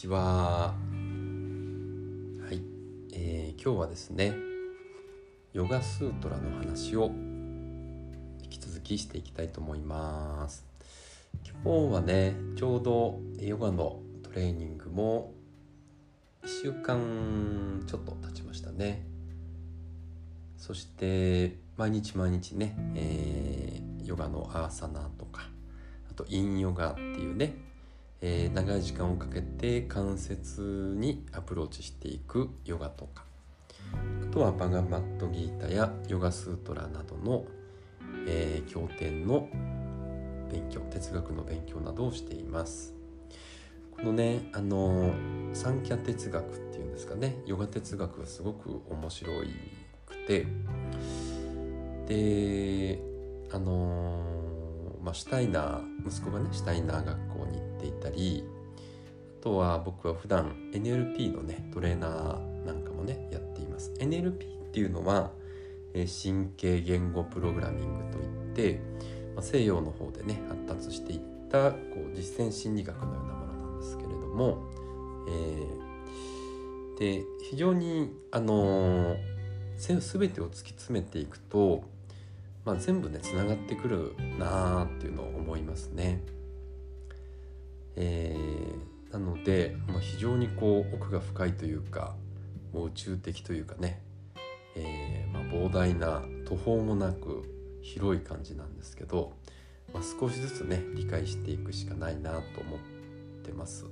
ちは。はい、えー、今日はですね、ヨガスートラの話を引き続きしていきたいと思います。今日はね、ちょうどヨガのトレーニングも1週間ちょっと経ちましたね。そして毎日毎日ね、えー、ヨガのアーサナとかあとインヨガっていうねえー、長い時間をかけて関節にアプローチしていくヨガとか。あとはバガマットギータやヨガスートラなどの、えー、経典の勉強哲学の勉強などをしています。このねあの三キャ哲学っていうんですかね。ヨガ哲学がすごく面白くて。であのまあ、シュタイナー息子がねシュタイナー学校に行っていたりあとは僕は普段 NLP のねトレーナーなんかもねやっています。NLP っていうのは、え神経言語プログラミングといって、まあ、西洋の方でね発達していったこう実践心理学のようなものなんですけれども、えー、で非常にあのー、全てを突き詰めていくとまあ、全部ねつながってくるなあっていうのを思いますね。えー、なので、まあ、非常にこう奥が深いというかもう宇宙的というかね、えー、まあ、膨大な途方もなく広い感じなんですけど、まあ、少しずつね理解していくしかないなと思ってます。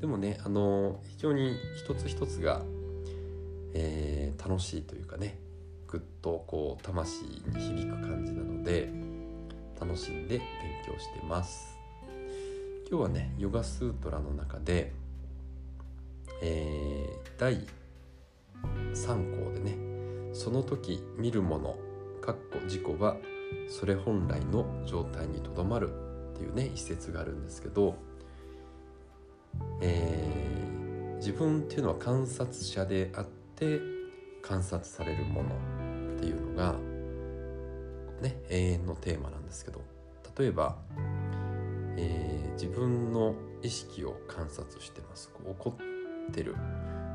でもねあの非常に一つ一つが、えー、楽しいというかねぐっとこう魂に響く感じなので楽しんで勉強してます。今日はねヨガスートラの中で、えー、第3項でねその時見るものかっこ自己はそれ本来の状態にとどまるっていうね一節があるんですけど、えー、自分っていうのは観察者であって観察されるもの。っていうのがね永遠のテーマなんですけど例えば、えー、自分の意識を観察してます。怒ってる。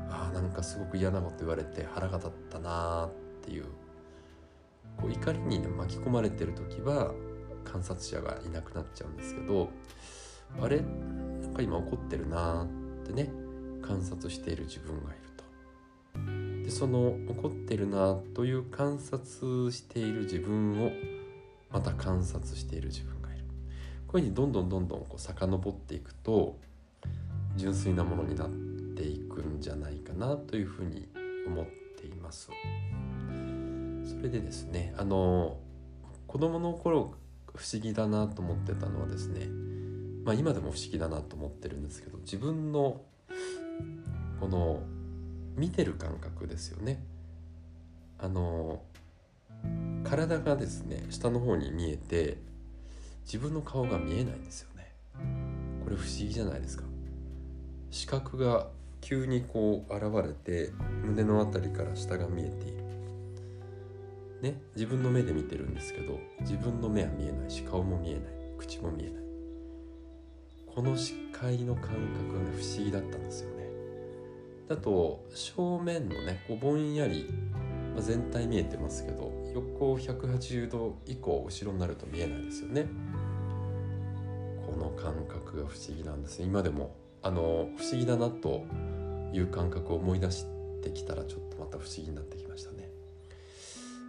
あなんかすごく嫌なこと言われて腹が立ったなっていうこう怒りに、ね、巻き込まれてる時は観察者がいなくなっちゃうんですけどあれ？なんか今怒ってるなってね観察している自分がいるでその怒ってるなという観察している自分をまた観察している自分がいる。こういうふうにどんどんどんどんこう遡っていくと純粋なものになっていくんじゃないかなというふうに思っています。それでですねあの子供の頃不思議だなと思ってたのはですねまあ今でも不思議だなと思ってるんですけど自分のこの見てる感覚ですよね。あの体がですね下の方に見えて自分の顔が見えないんですよね。これ不思議じゃないですか。視覚が急にこう現れて胸の辺りから下が見えている。ね自分の目で見てるんですけど自分の目は見えないし顔も見えない。口も見えない。この視界の感覚がね不思議だったんですよね。だと正面のねこうぼんやり、まあ、全体見えてますけど横180度以降後ろになると見えないですよね。この感覚が不思議なんです。今でもあの不思議だなという感覚を思い出してきたらちょっとまた不思議になってきましたね。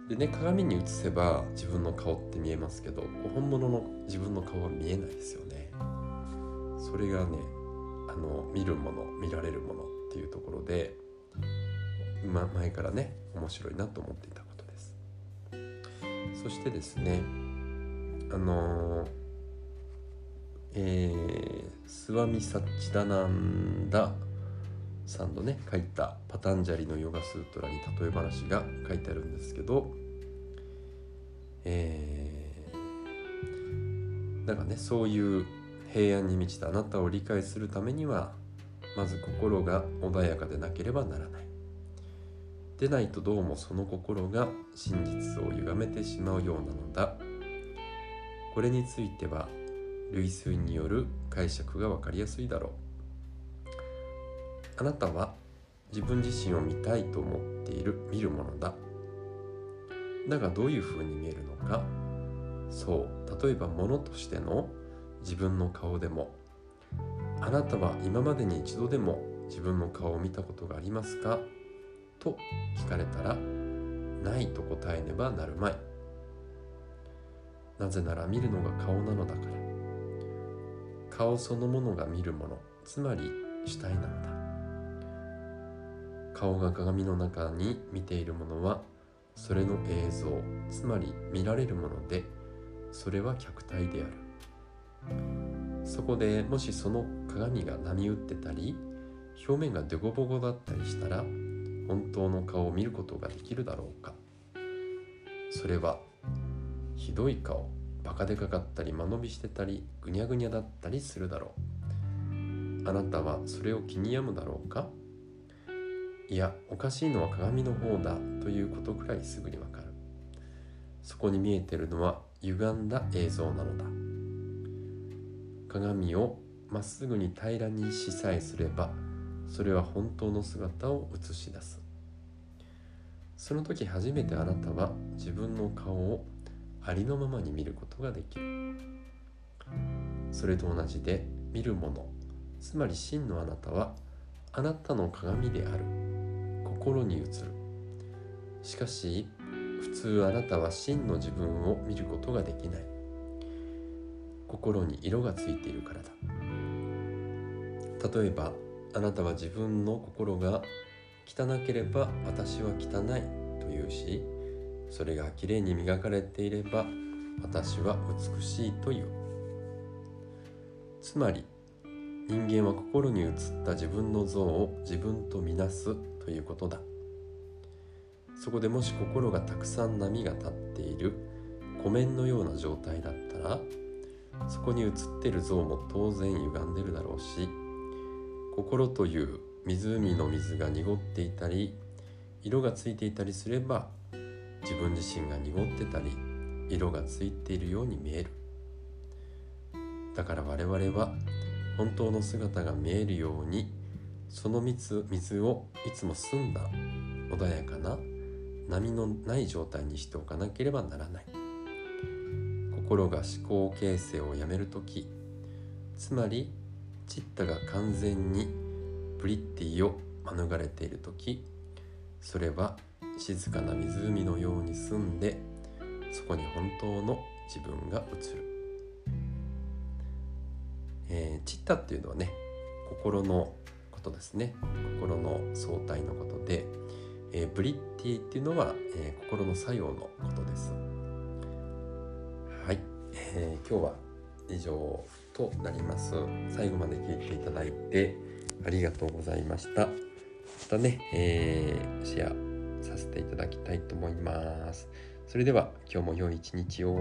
でね鏡に映せば自分の顔って見えますけど本物の自分の顔は見えないですよね。それがねあの見るもの見られるものっていうところで、ま、前からね面白いなと思っていたことです。そしてですねあのえー、スワミ・サッチダナンダさんのね書いた「パタンジャリのヨガスートラ」に例え話が書いてあるんですけどえー、だかねそういう平安に満ちたあなたを理解するためにはまず心が穏やかでなければならない。でないとどうもその心が真実を歪めてしまうようなのだ。これについては類推による解釈が分かりやすいだろう。あなたは自分自身を見たいと思っている見るものだ。だがどういうふうに見えるのか。そう例えば物としての自分の顔でもあなたは今までに一度でも自分の顔を見たことがありますか？と聞かれたらないと答えねばなるまい。なぜなら見るのが顔なのだから。顔そのものが見るものつまり主体なのだ。顔が鏡の中に見ているものはそれの映像つまり見られるものでそれは客体である。そこでもしその鏡が波打ってたり表面がデコボコだったりしたら本当の顔を見ることができるだろうか。それはひどい顔バカでかかったり間延びしてたりぐにゃぐにゃだったりするだろう。あなたはそれを気に病むだろうか？いやおかしいのは鏡の方だということくらいすぐにわかる。そこに見えてるのは歪んだ映像なのだ。鏡をまっすぐに平らにしさえすればそれは本当の姿を映し出す。その時初めてあなたは自分の顔をありのままに見ることができる。それと同じで見るものつまり真のあなたはあなたの鏡である。心に映る。しかし普通あなたは真の自分を見ることができない。心に色がついているからだ。例えばあなたは自分の心が汚ければ私は汚いというしそれがきれいに磨かれていれば私は美しいという。つまり人間は心に映った自分の像を自分とみなすということだ。そこでもし心がたくさん波が立っている湖面のような状態だったらそこに映ってる像も当然歪んでるだろうし心という湖の水が濁っていたり色がついていたりすれば自分自身が濁ってたり色がついているように見える。だから我々は本当の姿が見えるようにその水水をいつも澄んだ穏やかな波のない状態にしておかなければならない。心が思考形成をやめる時つまりチッタが完全にブリッティを免れている時それは静かな湖のように澄んでそこに本当の自分が映る、えー、チッタっていうのはね心のことですね。心の相対のことで、えー、ブリッティっていうのは、えー、心の作用のことです。はい、えー、今日は以上。となります。最後まで聞いていただいてありがとうございました。またね、えー、シェアさせていただきたいと思います。それでは今日も良い一日を。